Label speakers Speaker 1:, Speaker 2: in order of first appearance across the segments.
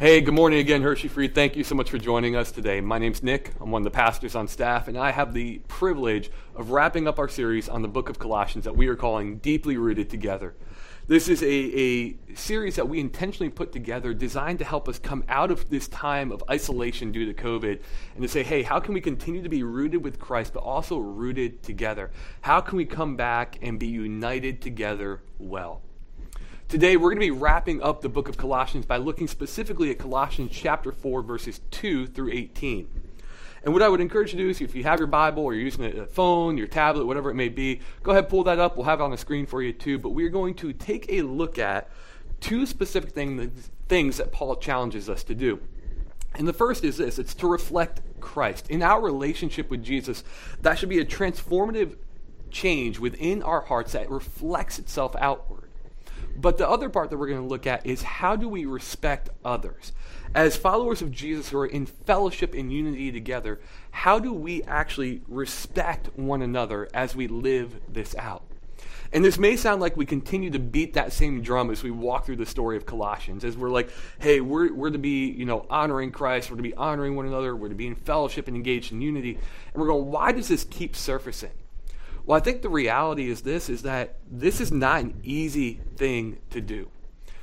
Speaker 1: Hey, good morning again, Hershey Free. Thank you so much for joining us today. My name's Nick. I'm one of the pastors on staff, and I have the privilege of wrapping up our series on the book of Colossians that we are calling Deeply Rooted Together. This is a, a series that we intentionally put together designed to help us come out of this time of isolation due to COVID and to say, hey, how can we continue to be rooted with Christ, but also rooted together? How can we come back and be united together well? Today, we're going to be wrapping up the book of Colossians by looking specifically at Colossians chapter 4, verses 2 through 18. And what I would encourage you to do is if you have your Bible or you're using a phone, your tablet, whatever it may be, go ahead, pull that up. We'll have it on the screen for you too. But we're going to take a look at two specific thing, things that Paul challenges us to do. And the first is this it's to reflect Christ. In our relationship with Jesus, that should be a transformative change within our hearts that reflects itself outward. But the other part that we're going to look at is how do we respect others? As followers of Jesus who are in fellowship and unity together, how do we actually respect one another as we live this out? And this may sound like we continue to beat that same drum as we walk through the story of Colossians, as we're like, hey, we're, we're to be, you know, honoring Christ, we're to be honoring one another, we're to be in fellowship and engaged in unity. And we're going, why does this keep surfacing? Well, I think the reality is this is that this is not an easy thing to do.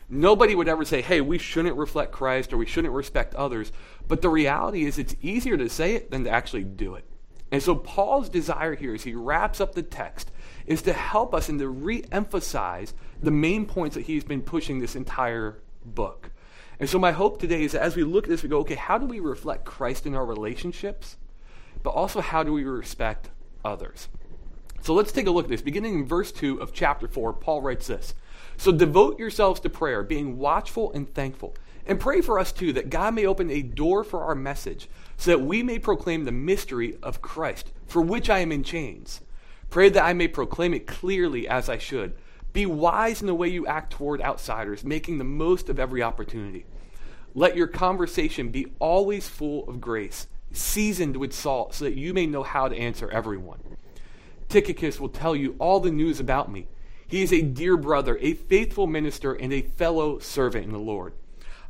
Speaker 1: Nobody would ever say, hey, we shouldn't reflect Christ or we shouldn't respect others. But the reality is it's easier to say it than to actually do it. And so Paul's desire here as he wraps up the text is to help us and to re-emphasize the main points that he's been pushing this entire book. And so my hope today is that as we look at this, we go, okay, how do we reflect Christ in our relationships? But also how do we respect others? So let's take a look at this. Beginning in verse 2 of chapter 4, Paul writes this So devote yourselves to prayer, being watchful and thankful. And pray for us too, that God may open a door for our message, so that we may proclaim the mystery of Christ, for which I am in chains. Pray that I may proclaim it clearly as I should. Be wise in the way you act toward outsiders, making the most of every opportunity. Let your conversation be always full of grace, seasoned with salt, so that you may know how to answer everyone. Tychicus will tell you all the news about me. He is a dear brother, a faithful minister, and a fellow servant in the Lord.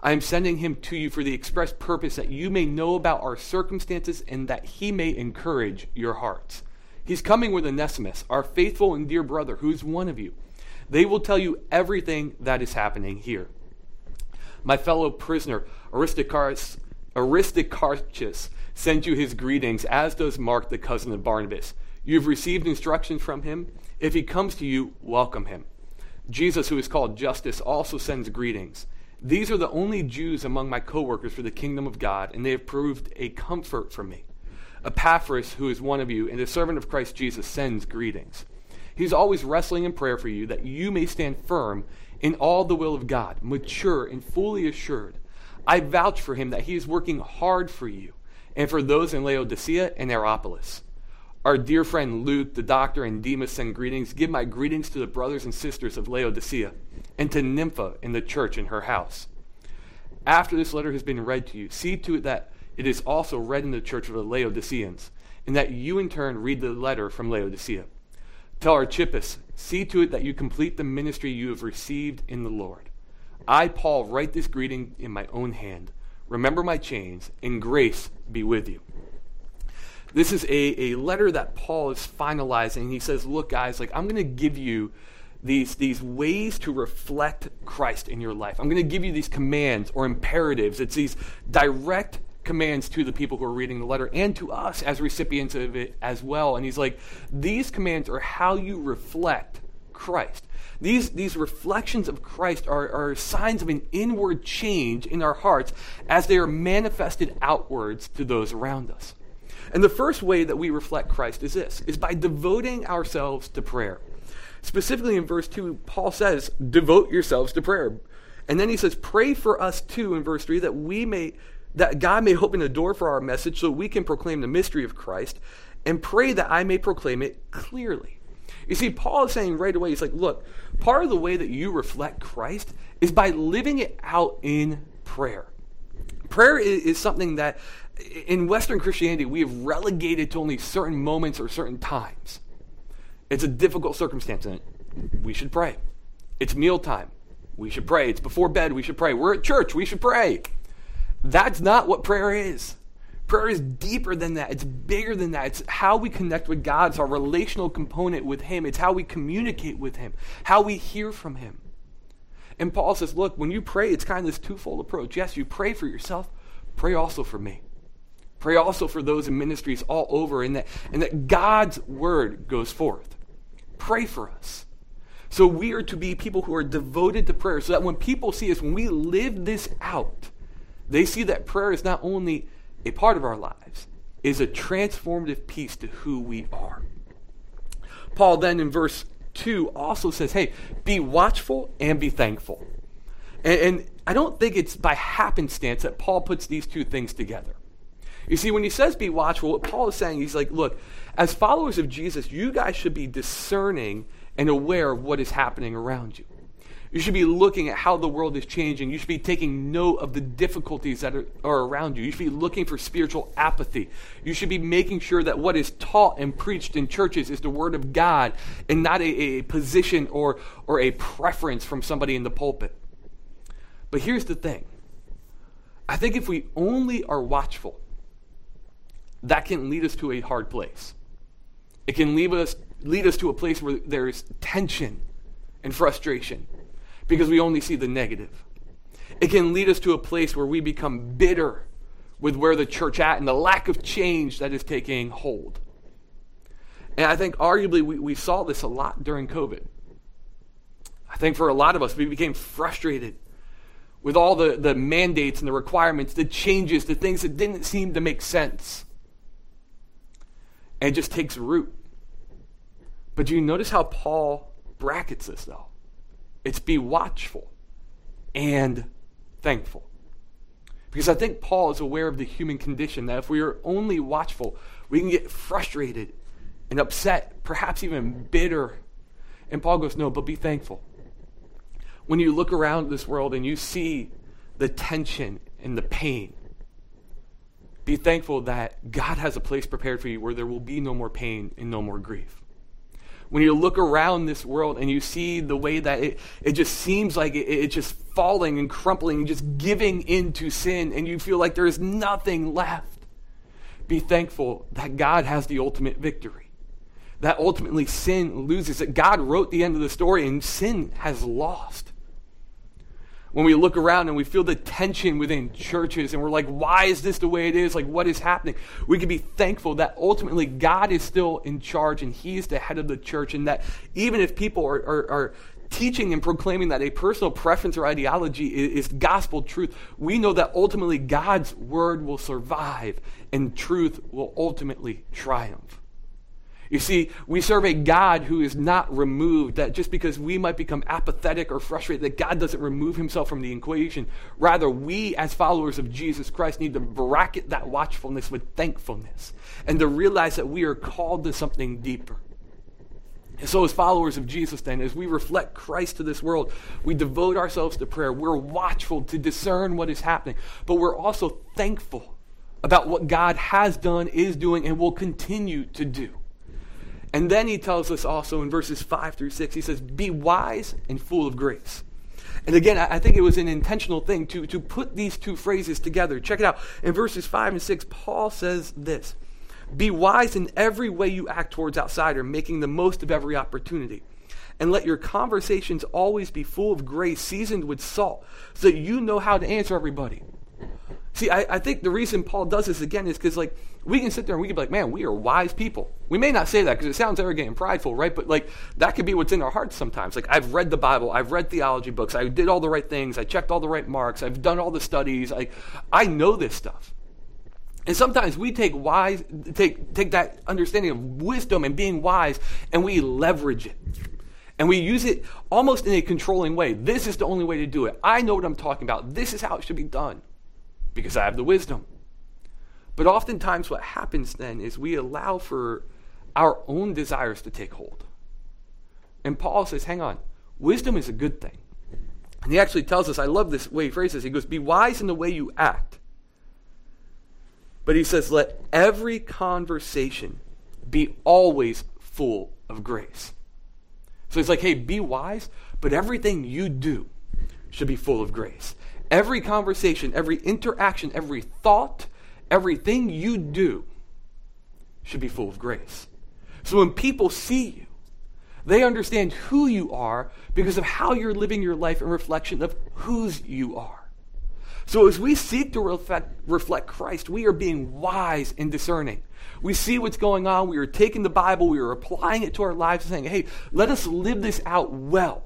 Speaker 1: I am sending him to you for the express purpose that you may know about our circumstances and that he may encourage your hearts. He's coming with Onesimus, our faithful and dear brother, who is one of you. They will tell you everything that is happening here. My fellow prisoner, Aristarchus, Aristarchus sends you his greetings, as does Mark, the cousin of Barnabas. You've received instructions from him. If he comes to you, welcome him. Jesus, who is called Justus, also sends greetings. These are the only Jews among my coworkers for the kingdom of God, and they have proved a comfort for me. Epaphras, who is one of you, and a servant of Christ Jesus, sends greetings. He's always wrestling in prayer for you that you may stand firm in all the will of God, mature and fully assured. I vouch for him that he is working hard for you and for those in Laodicea and Hierapolis. Our dear friend Luke, the doctor, and Demas send greetings. Give my greetings to the brothers and sisters of Laodicea and to Nympha in the church in her house. After this letter has been read to you, see to it that it is also read in the church of the Laodiceans, and that you in turn read the letter from Laodicea. Tell Archippus, see to it that you complete the ministry you have received in the Lord. I, Paul, write this greeting in my own hand. Remember my chains, and grace be with you. This is a, a letter that Paul is finalizing. He says, Look, guys, like I'm going to give you these, these ways to reflect Christ in your life. I'm going to give you these commands or imperatives. It's these direct commands to the people who are reading the letter and to us as recipients of it as well. And he's like, these commands are how you reflect Christ. These, these reflections of Christ are, are signs of an inward change in our hearts as they are manifested outwards to those around us. And the first way that we reflect Christ is this is by devoting ourselves to prayer. Specifically in verse 2, Paul says, devote yourselves to prayer. And then he says, pray for us too in verse 3 that we may that God may open a door for our message so we can proclaim the mystery of Christ and pray that I may proclaim it clearly. You see, Paul is saying right away, he's like, look, part of the way that you reflect Christ is by living it out in prayer. Prayer is, is something that in Western Christianity, we have relegated to only certain moments or certain times. It's a difficult circumstance, and we should pray. It's mealtime. We should pray. It's before bed. We should pray. We're at church. We should pray. That's not what prayer is. Prayer is deeper than that. It's bigger than that. It's how we connect with God. It's our relational component with Him. It's how we communicate with Him, how we hear from Him. And Paul says, look, when you pray, it's kind of this twofold approach. Yes, you pray for yourself, pray also for me. Pray also for those in ministries all over, and that, and that God's word goes forth. Pray for us. So we are to be people who are devoted to prayer, so that when people see us, when we live this out, they see that prayer is not only a part of our lives, is a transformative piece to who we are. Paul then in verse 2 also says, hey, be watchful and be thankful. And, and I don't think it's by happenstance that Paul puts these two things together. You see, when he says be watchful, what Paul is saying, he's like, look, as followers of Jesus, you guys should be discerning and aware of what is happening around you. You should be looking at how the world is changing. You should be taking note of the difficulties that are, are, around you. You should be looking for spiritual apathy. You should be making sure that what is taught and preached in churches is the Word of God and not a, a position or, or a preference from somebody in the pulpit. But here's the thing I think if we only are watchful, that can lead us to a hard place. It can lead us, lead us to a place where there's tension and frustration because we only see the negative. It can lead us to a place where we become bitter with where the church at and the lack of change that is taking hold. And I think arguably we, we saw this a lot during COVID. I think for a lot of us, we became frustrated with all the, the mandates and the requirements, the changes, the things that didn't seem to make sense. And it just takes root. But do you notice how Paul brackets this, though? It's be watchful and thankful. Because I think Paul is aware of the human condition that if we are only watchful, we can get frustrated and upset, perhaps even bitter. And Paul goes, No, but be thankful. When you look around this world and you see the tension and the pain, be thankful that God has a place prepared for you where there will be no more pain and no more grief. When you look around this world and you see the way that it, it just seems like it, it's just falling and crumpling and just giving into sin, and you feel like there is nothing left, be thankful that God has the ultimate victory. That ultimately sin loses, that God wrote the end of the story and sin has lost when we look around and we feel the tension within churches and we're like, why is this the way it is? Like, what is happening? We can be thankful that ultimately God is still in charge and He's the head of the church, and that even if people are, are, are teaching and proclaiming that a personal preference or ideology is, is, gospel truth, we know that ultimately God's word will survive and truth will ultimately triumph. You see, we serve a God who is not removed, that just because we might become apathetic or frustrated, that God doesn't remove himself from the equation. Rather, we as followers of Jesus Christ need to bracket that watchfulness with thankfulness and to realize that we are called to something deeper. And so, as followers of Jesus, then, as we reflect Christ to this world, we devote ourselves to prayer. We're watchful to discern what is happening, but we're also thankful about what God has done, is doing, and will continue to do. And then he tells us also in verses 5 through 6, he says, Be wise and full of grace. And again, I think it was an intentional thing to, to put these two phrases together. Check it out. In verses 5 and 6, Paul says this Be wise in every way you act towards outsider, making the most of every opportunity. And let your conversations always be full of grace, seasoned with salt, so that you know how to answer everybody. See, I, I think the reason Paul does this again is because, like, we can sit there and we can be like, man, we are wise people. We may not say that because it sounds arrogant and prideful, right? But, like, that could be what's in our hearts sometimes. Like, I've read the Bible, I've read theology books, I did all the right things, I checked all the right marks, I've done all the studies, I, I know this stuff. And sometimes we take wise, take, take that understanding of wisdom and being wise and we leverage it. And we use it almost in a controlling way. This is the only way to do it. I know what I'm talking about. This is how it should be done because I have the wisdom. But oftentimes, what happens then is we allow for our own desires to take hold. And Paul says, hang on, wisdom is a good thing. And he actually tells us, I love this way he phrases He goes, Be wise in the way you act. But he says, Let every conversation be always full of grace. So he's like, Hey, be wise, but everything you do should be full of grace. Every conversation, every interaction, every thought, everything you do should be full of grace. So when people see you, they understand who you are because of how you're living your life in reflection of whose you are. So as we seek to reflect, reflect Christ, we are being wise and discerning. We see what's going on. We are taking the Bible, we are applying it to our lives and saying, hey, let us live this out well.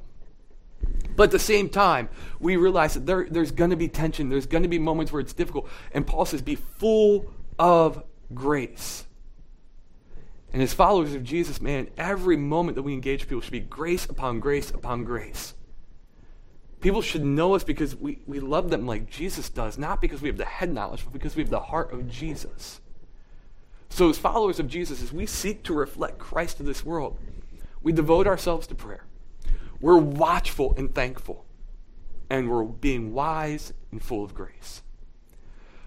Speaker 1: But at the same time, we realize that there, there's going to be tension. There's going to be moments where it's difficult. And Paul says, be full of grace. And as followers of Jesus, man, every moment that we engage people should be grace upon grace upon grace. People should know us because we, we love them like Jesus does, not because we have the head knowledge, but because we have the heart of Jesus. So, as followers of Jesus, as we seek to reflect Christ to this world, we devote ourselves to prayer. We're watchful and thankful, and we're being wise and full of grace.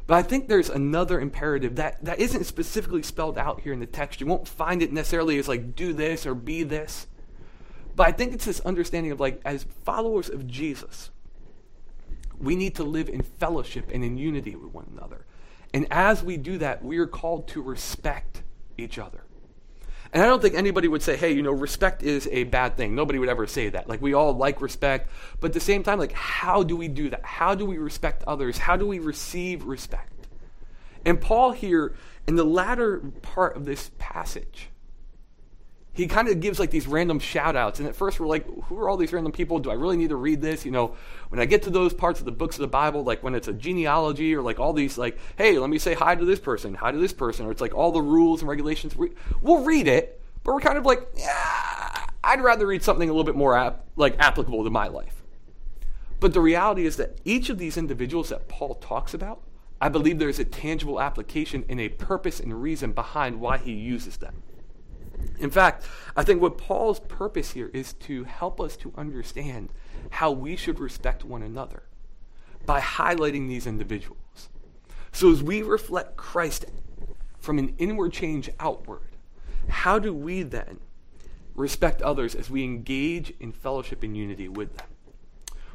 Speaker 1: But I think there's another imperative that, that isn't specifically spelled out here in the text. You won't find it necessarily as like do this or be this. But I think it's this understanding of like, as followers of Jesus, we need to live in fellowship and in unity with one another. And as we do that, we are called to respect each other. And I don't think anybody would say, hey, you know, respect is a bad thing. Nobody would ever say that. Like, we all like respect. But at the same time, like, how do we do that? How do we respect others? How do we receive respect? And Paul here, in the latter part of this passage, he kind of gives like these random shout outs. And at first we're like, who are all these random people? Do I really need to read this? You know, when I get to those parts of the books of the Bible, like when it's a genealogy or like all these, like, hey, let me say hi to this person, hi to this person, or it's like all the rules and regulations. We'll read it, but we're kind of like, yeah, I'd rather read something a little bit more ap- like applicable to my life. But the reality is that each of these individuals that Paul talks about, I believe there's a tangible application and a purpose and reason behind why he uses them. In fact, I think what Paul's purpose here is to help us to understand how we should respect one another by highlighting these individuals. So as we reflect Christ from an inward change outward, how do we then respect others as we engage in fellowship and unity with them?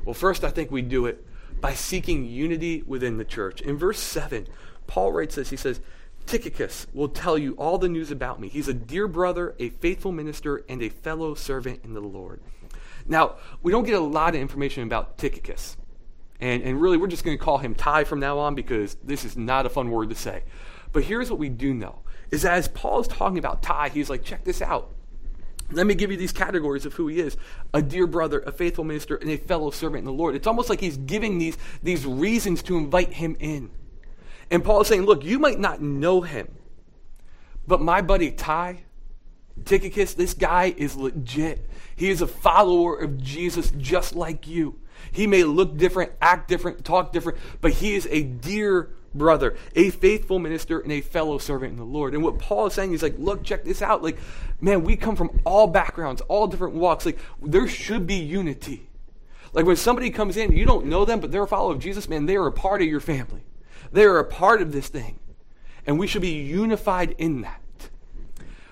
Speaker 1: Well, first, I think we do it by seeking unity within the church. In verse 7, Paul writes this. He says, Tychicus will tell you all the news about me. He's a dear brother, a faithful minister, and a fellow servant in the Lord. Now, we don't get a lot of information about Tychicus. And, and really, we're just going to call him Ty from now on because this is not a fun word to say. But here's what we do know is that as Paul is talking about Ty, he's like, check this out. Let me give you these categories of who he is a dear brother, a faithful minister, and a fellow servant in the Lord. It's almost like he's giving these, these reasons to invite him in. And Paul is saying, look, you might not know him, but my buddy Ty, Tychicus, this guy is legit. He is a follower of Jesus just like you. He may look different, act different, talk different, but he is a dear brother, a faithful minister, and a fellow servant in the Lord. And what Paul is saying is like, look, check this out. Like, man, we come from all backgrounds, all different walks. Like, there should be unity. Like when somebody comes in, you don't know them, but they're a follower of Jesus, man, they are a part of your family. They are a part of this thing. And we should be unified in that.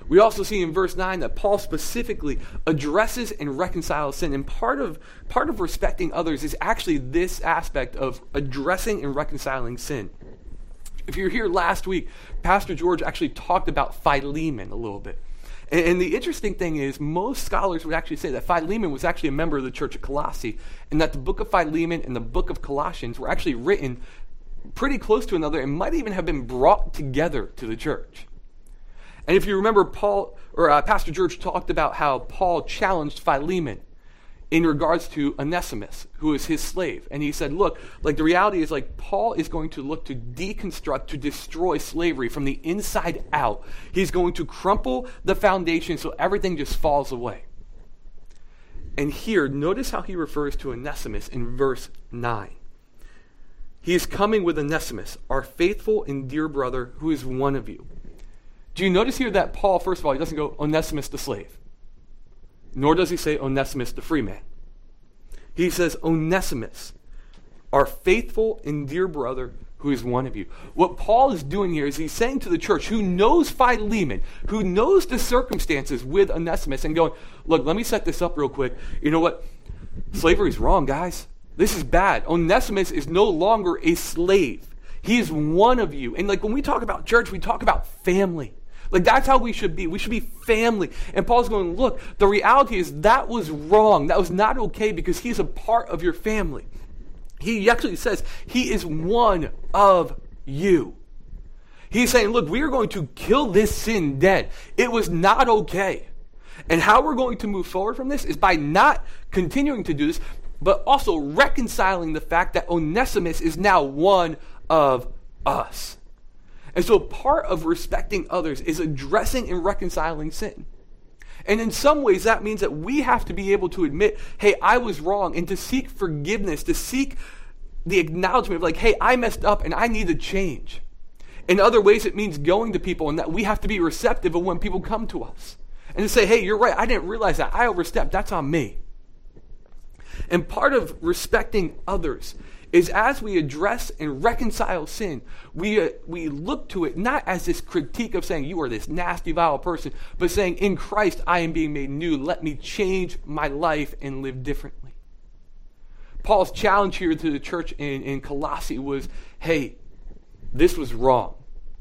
Speaker 1: We also see in verse 9 that Paul specifically addresses and reconciles sin. And part of, part of respecting others is actually this aspect of addressing and reconciling sin. If you're here last week, Pastor George actually talked about Philemon a little bit. And, and, the interesting thing is, most scholars would actually say that Philemon was actually a member of the church of Colossae, and that the book of Philemon and the book of Colossians were actually written pretty close to another and might even have been brought together to the church. And if you remember, Paul or uh, Pastor George talked about how Paul challenged Philemon in regards to Onesimus, who is his slave. And he said, look, like the reality is like Paul is going to look to deconstruct, to destroy slavery from the inside out. He's going to crumple the foundation so everything just falls away. And here, notice how he refers to Onesimus in verse 9. He is coming with Onesimus, our faithful and dear brother, who is one of you. Do you notice here that Paul, first of all, he doesn't go Onesimus the slave, nor does he say Onesimus the free man. He says Onesimus, our faithful and dear brother, who is one of you. What Paul is doing here is he's saying to the church who knows Philemon, who knows the circumstances with Onesimus, and going, look, let me set this up real quick. You know what? Slavery is wrong, guys. This is bad. Onesimus is no longer a slave. He is one of you. And like when we talk about church, we talk about family. Like that's how we should be. We should be family. And Paul's going, look, the reality is that was wrong. That was not okay because he's a part of your family. He actually says he is one of you. He's saying, look, we are going to kill this sin dead. It was not okay. And how we're going to move forward from this is by not continuing to do this, but also reconciling the fact that Onesimus is now one of us. And so part of respecting others is addressing and reconciling sin. And in some ways, that means that we have to be able to admit, hey, I was wrong, and to seek forgiveness, to seek the acknowledgement of, like, hey, I messed up and I need to change. In other ways, it means going to people and that we have to be receptive of when people come to us and to say, hey, you're right, I didn't realize that. I overstepped. That's on me. And part of respecting others is as we address and reconcile sin, we, uh, we look to it not as this critique of saying, you are this nasty, vile person, but saying, in Christ, I am being made new. Let me change my life and live differently. Paul's challenge here to the church in, in Colossae was hey, this was wrong.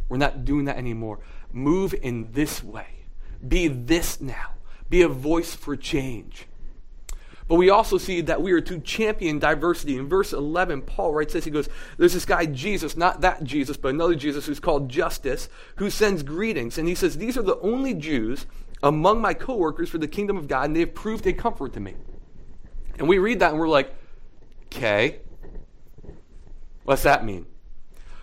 Speaker 1: We're not doing that anymore. Move in this way. Be this now. Be a voice for change. But we also see that we are to champion diversity. In verse 11, Paul writes this. He goes, There's this guy, Jesus, not that Jesus, but another Jesus who's called Justus, who sends greetings. And he says, These are the only Jews among my coworkers for the kingdom of God, and they have proved a comfort to me. And we read that and we're like, Okay, what's that mean?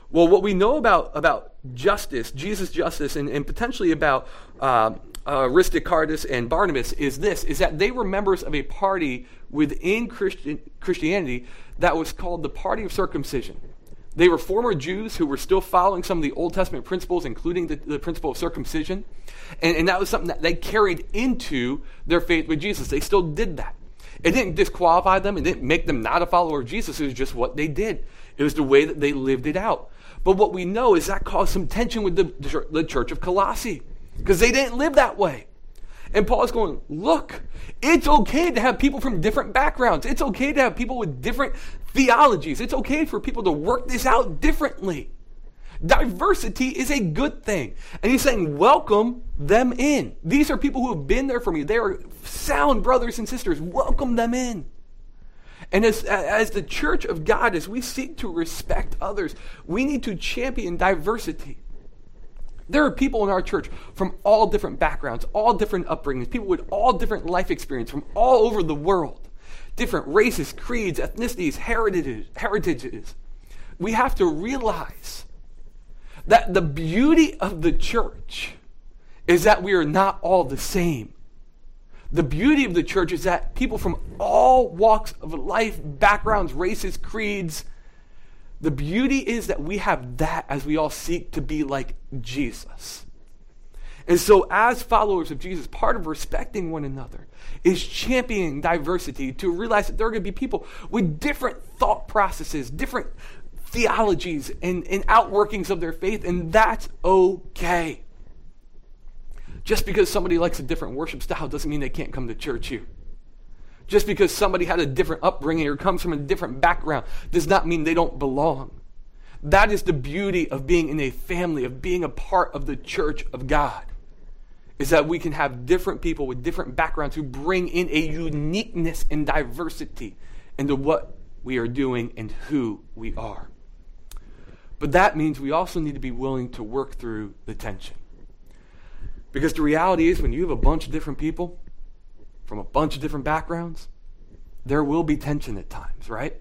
Speaker 1: Well, what we know about, about Justus, Jesus Justus, and, and potentially about uh, uh, Aristarchus and Barnabas is this, is that they were members of a party within Christian, Christianity that was called the Party of Circumcision. They were former Jews who were still following some of the Old Testament principles, including the, the principle of circumcision. And, and that was something that they carried into their faith with Jesus. They still did that. It didn't disqualify them, it didn't make them not a follower of Jesus. It was just what they did, it was the way that they lived it out. But what we know is that caused some tension with the, the church of Colossae because they didn't live that way. And Paul's going, look, it's okay to have people from different backgrounds. It's okay to have people with different theologies. It's okay for people to work this out differently. Diversity is a good thing. And he's saying, welcome them in. These are people who have been there for me. They are sound brothers and sisters. Welcome them in. And as, as the church of God, as we seek to respect others, we need to champion diversity. There are people in our church from all different backgrounds, all different upbringings, people with all different life experience from all over the world, different races, creeds, ethnicities, heritages. heritages. We have to realize that the beauty of the church is that we are not all the same. The beauty of the church is that people from all walks of life, backgrounds, races, creeds, the beauty is that we have that as we all seek to be like Jesus. And so, as followers of Jesus, part of respecting one another is championing diversity to realize that there are going to be people with different thought processes, different theologies, and, and outworkings of their faith, and that's okay. Just because somebody likes a different worship style doesn't mean they can't come to church here. Just because somebody had a different upbringing or comes from a different background does not mean they don't belong. That is the beauty of being in a family, of being a part of the church of God. Is that we can have different people with different backgrounds who bring in a uniqueness and diversity into what we are doing and who we are. But that means we also need to be willing to work through the tension. Because the reality is, when you have a bunch of different people, from a bunch of different backgrounds, there will be tension at times, right?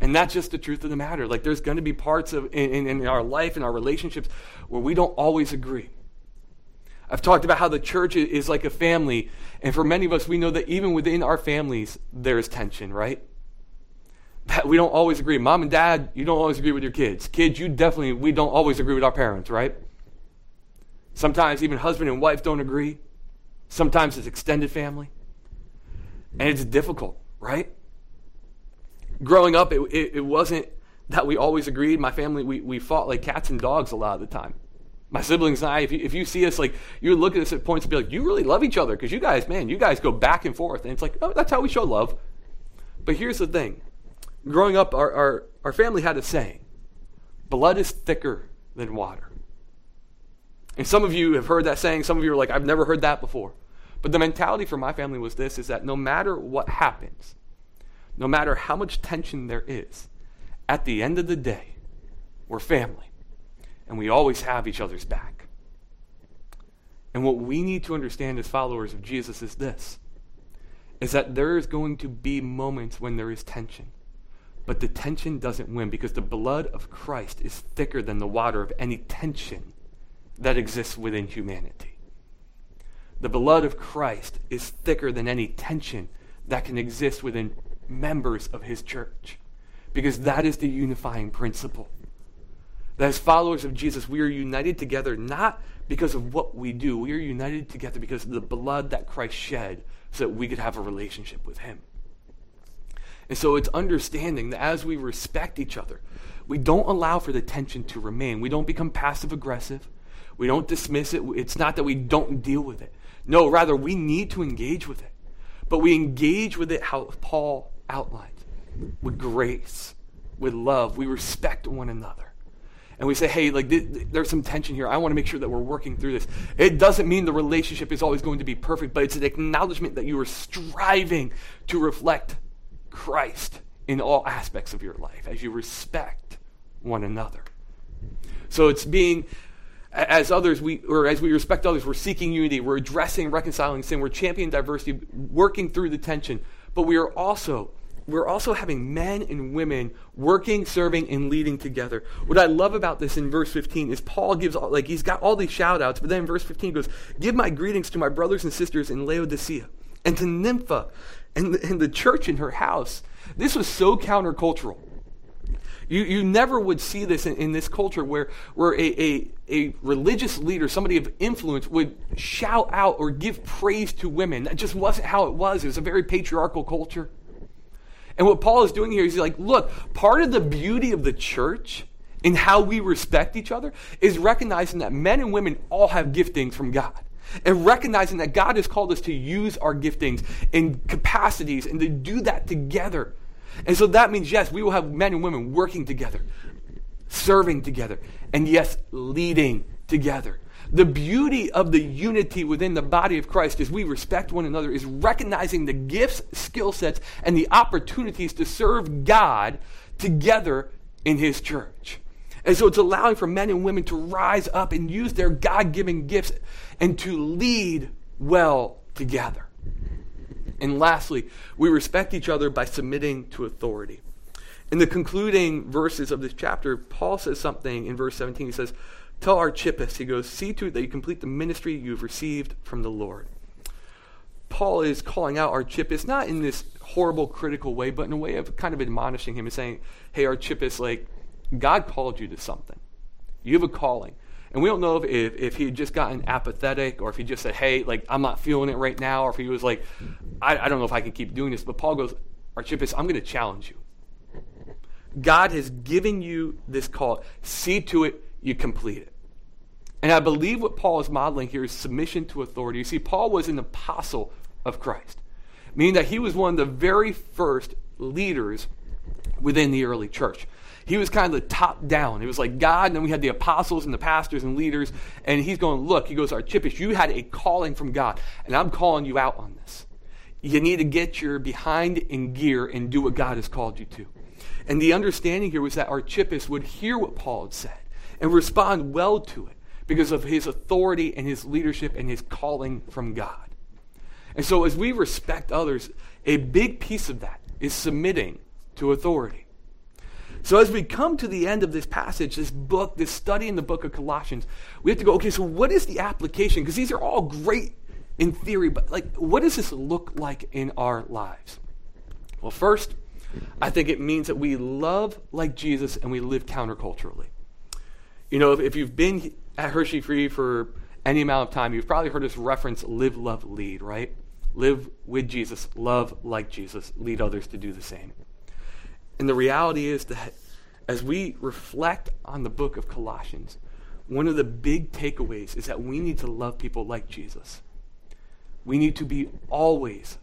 Speaker 1: And that's just the truth of the matter. Like, there's going to be parts of in, in, our life and our relationships where we don't always agree. I've talked about how the church is like a family, and for many of us, we know that even within our families, there's tension, right? That we don't always agree. Mom and dad, you don't always agree with your kids. Kids, you definitely, we don't always agree with our parents, right? Sometimes even husband and wife don't agree. Sometimes it's extended family. And it's difficult, right? Growing up, it, it, it, wasn't that we always agreed. My family, we, we fought like cats and dogs a lot of the time. My siblings and I, if you, if you see us, like, you would look at us at points and be like, you really love each other because you guys, man, you guys go back and forth. And it's like, oh, that's how we show love. But here's the thing growing up, our, our, our family had a saying blood is thicker than water. And some of you have heard that saying. Some of you are like, I've never heard that before. But the mentality for my family was this is that no matter what happens, no matter how much tension there is, at the end of the day, we're family. And we always have each other's back. And what we need to understand as followers of Jesus is this is that there is going to be moments when there is tension. But the tension doesn't win because the blood of Christ is thicker than the water of any tension that exists within humanity. The blood of Christ is thicker than any tension that can exist within members of his church because that is the unifying principle. That as followers of Jesus, we are united together not because of what we do, we are united together because of the blood that Christ shed so that we could have a relationship with him. And so it's understanding that as we respect each other, we don't allow for the tension to remain. We don't become passive aggressive. We don't dismiss it. It's not that we don't deal with it. No, rather, we need to engage with it. But we engage with it how Paul outlined with grace, with love. We respect one another. And we say, hey, like, th- there's some tension here. I want to make sure that we're working through this. It doesn't mean the relationship is always going to be perfect, but it's an acknowledgement that you are striving to reflect Christ in all aspects of your life as you respect one another. So it's being as others we or as we respect others we're seeking unity we're addressing reconciling sin we're championing diversity working through the tension but we are also we're also having men and women working, serving, and leading together. What I love about this in verse 15 is Paul gives, all, like, he's got all these shout outs, but then verse 15 goes, Give my greetings to my brothers and sisters in Laodicea and to Nympha and and the church in her house. This was so countercultural. You, you never would see this in, in this culture where, where a, a, a religious leader, somebody of influence, would shout out or give praise to women. That just wasn't how it was. It was a very patriarchal culture. And what Paul is doing here is he's like, look, part of the beauty of the church and how we respect each other is recognizing that men and women all have giftings from God. And recognizing that God has called us to use our giftings and capacities and to do that together. And so that means, yes, we will have men and women working together, serving together, and yes, leading together. The beauty of the unity within the body of Christ as we respect one another is recognizing the gifts, skill sets, and the opportunities to serve God together in His church. And so it's allowing for men and women to rise up and use their God given gifts and to lead well together. And lastly, we respect each other by submitting to authority. In the concluding verses of this chapter, Paul says something in verse 17. He says, Tell Archippus, he goes, see to it that you complete the ministry you've received from the Lord. Paul is calling out Archippus, not in this horrible, critical way, but in a way of kind of admonishing him and saying, hey, Archippus, like, God called you to something. You have a calling. And we don't know if, if, if, he had just gotten apathetic or if he just said, hey, like, I'm not feeling it right now, or if he was like, I, I don't know if I can keep doing this. But Paul goes, Archippus, I'm going to challenge you. God has given you this call. See to it you complete it. And I believe what Paul is modeling here is submission to authority. You see, Paul was an apostle of Christ, meaning that he was one of the very first leaders within the early church. He was kind of the top down. It was like God, and then we had the apostles and the pastors and leaders. And he's going, Look, he goes, Archippus, you had a calling from God, and I'm calling you out on this. You need to get your behind in gear and do what God has called you to. And the understanding here was that Archippus would hear what Paul had said and respond well to it because of his authority and his leadership and his calling from God. And so, as we respect others, a big piece of that is submitting to authority. So, as we come to the end of this passage, this book, this study in the book of Colossians, we have to go, okay, so what is the application? Because these are all great in theory, but like, what does this look like in our lives? Well, first, I think it means that we love like Jesus and we live counterculturally. You know, if, if you've been at Hershey Free for any amount of time, you've probably heard us reference live, love, lead, right? Live with Jesus, love like Jesus, lead others to do the same. And the reality is that as we reflect on the book of Colossians, one of the big takeaways is that we need to love people like Jesus. We need to be always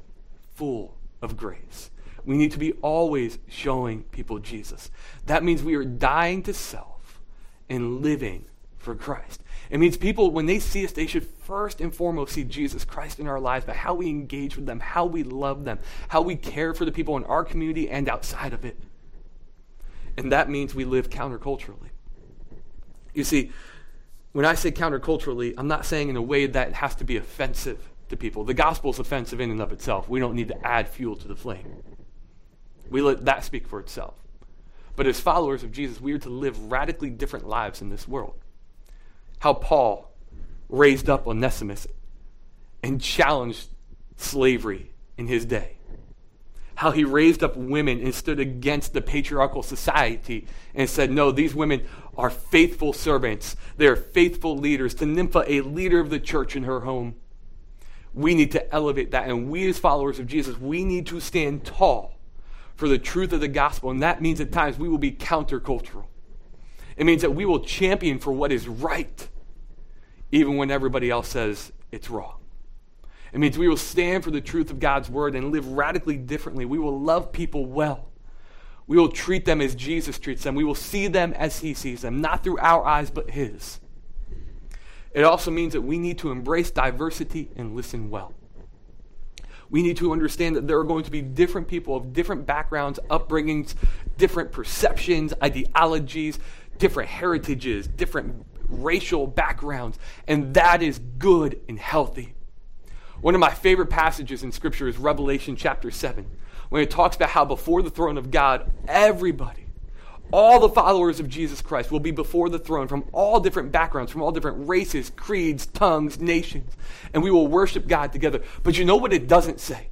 Speaker 1: full of grace. We need to be always showing people Jesus. That means we are dying to self and living for Christ. It means people, when they see us, they should first and foremost see Jesus Christ in our lives, but how we engage with them, how we love them, how we care for the people in our community and outside of it. And that means we live counterculturally. You see, when I say counterculturally, I'm not saying in a way that it has to be offensive to people. The gospel is offensive in and of itself. We don't need to add fuel to the flame. We let that speak for itself. But as followers of Jesus, we are to live radically different lives in this world. How Paul raised up Onesimus and challenged slavery in his day. How he raised up women and stood against the patriarchal society and said, No, these women are faithful servants. They're faithful leaders. To Nympha, a leader of the church in her home. We need to elevate that. And we, as followers of Jesus, we need to stand tall for the truth of the gospel. And that means at times we will be countercultural. It means that we will champion for what is right, even when everybody else says it's wrong. It means we will stand for the truth of God's word and live radically differently. We will love people well. We will treat them as Jesus treats them. We will see them as he sees them, not through our eyes, but his. It also means that we need to embrace diversity and listen well. We need to understand that there are going to be different people of different backgrounds, upbringings, different perceptions, ideologies, different heritages, different racial backgrounds, and that is good and healthy. One of my favorite passages in Scripture is Revelation chapter 7, when it talks about how before the throne of God, everybody, all the followers of Jesus Christ will be before the throne from all different backgrounds, from all different races, creeds, tongues, nations, and we will worship God together. But you know what it doesn't say?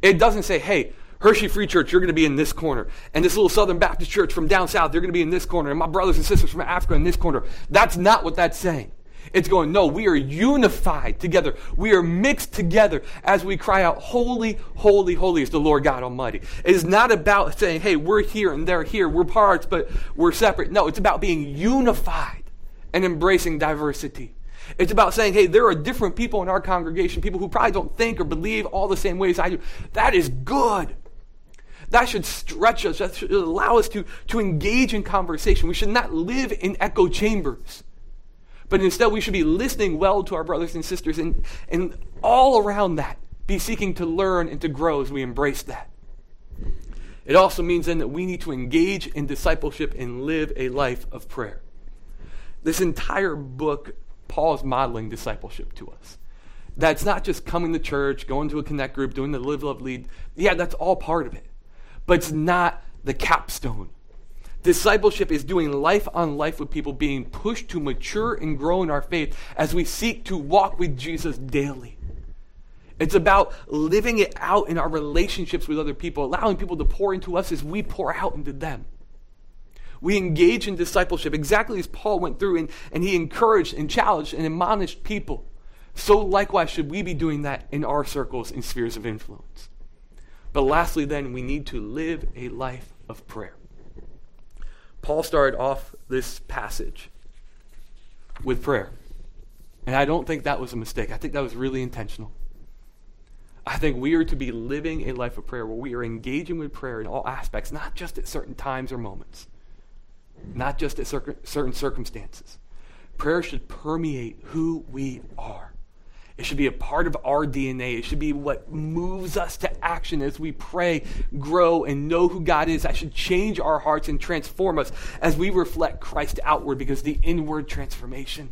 Speaker 1: It doesn't say, hey, Hershey Free Church, you're going to be in this corner. And this little Southern Baptist church from down south, they're going to be in this corner. And my brothers and sisters from Africa in this corner. That's not what that's saying. It's going, no, we are unified together. We are mixed together as we cry out, Holy, holy, holy is the Lord God Almighty. It is not about saying, hey, we're here and they're here. We're parts, but we're separate. No, it's about being unified and embracing diversity. It's about saying, hey, there are different people in our congregation, people who probably don't think or believe all the same ways I do. That is good. That should stretch us. That should allow us to, to engage in conversation. We should not live in echo chambers. But instead, we should be listening well to our brothers and sisters and, and all around that, be seeking to learn and to grow as we embrace that. It also means then that we need to engage in discipleship and live a life of prayer. This entire book, Paul is modeling discipleship to us. That's not just coming to church, going to a connect group, doing the live, love, lead. Yeah, that's all part of it. But it's not the capstone Discipleship is doing life on life with people, being pushed to mature and grow in our faith as we seek to walk with Jesus daily. It's about living it out in our relationships with other people, allowing people to pour into us as we pour out into them. We engage in discipleship exactly as Paul went through and, and he encouraged and challenged and admonished people. So, likewise, should we be doing that in our circles and spheres of influence. But lastly, then, we need to live a life of prayer. Paul started off this passage with prayer. And I don't think that was a mistake. I think that was really intentional. I think we are to be living a life of prayer where we are engaging with prayer in all aspects, not just at certain times or moments, not just at certain circumstances. Prayer should permeate who we are. It should be a part of our DNA. It should be what moves us to action as we pray, grow, and know who God is. That should change our hearts and transform us as we reflect Christ outward because the inward transformation.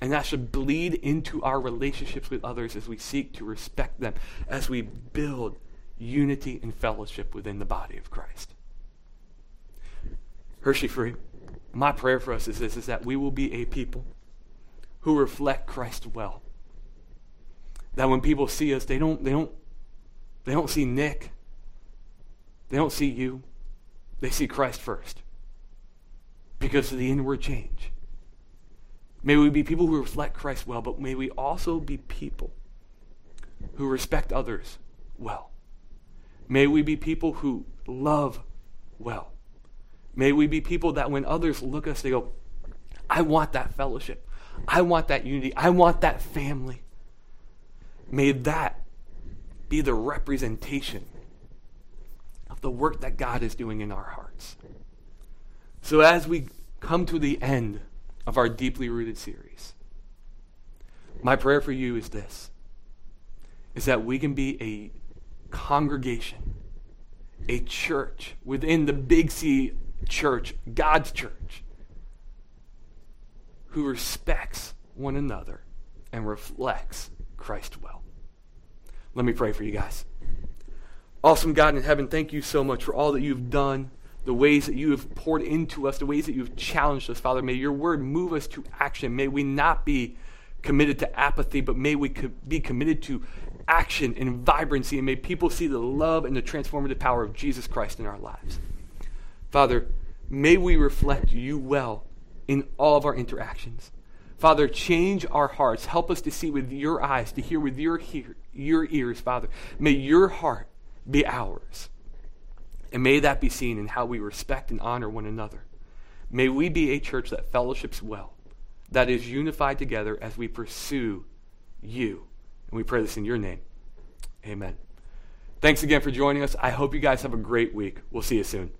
Speaker 1: And that should bleed into our relationships with others as we seek to respect them, as we build unity and fellowship within the body of Christ. Hershey Free, my prayer for us is this is that we will be a people who reflect Christ well. That when people see us, they don't, they don't, they don't see Nick. They don't see you. They see Christ first. Because of the inward change. May we be people who reflect Christ well, but may we also be people who respect others well. May we be people who love well. May we be people that when others look at us, they go, I want that fellowship. I want that unity. I want that family. May that be the representation of the work that God is doing in our hearts. So as we come to the end of our deeply rooted series, my prayer for you is this is that we can be a congregation, a church within the Big C church, God's church, who respects one another and reflects Christ well. Let me pray for you guys. Awesome God in heaven, thank you so much for all that you've done, the ways that you have poured into us, the ways that you've challenged us, Father. May your word move us to action. May we not be committed to apathy, but may we be committed to action and vibrancy, and may people see the love and the transformative power of Jesus Christ in our lives. Father, may we reflect you well in all of our interactions. Father, change our hearts. Help us to see with your eyes, to hear with your, hear, your ears, Father. May your heart be ours. And may that be seen in how we respect and honor one another. May we be a church that fellowships well, that is unified together as we pursue you. And we pray this in your name. Amen. Thanks again for joining us. I hope you guys have a great week. We'll see you soon.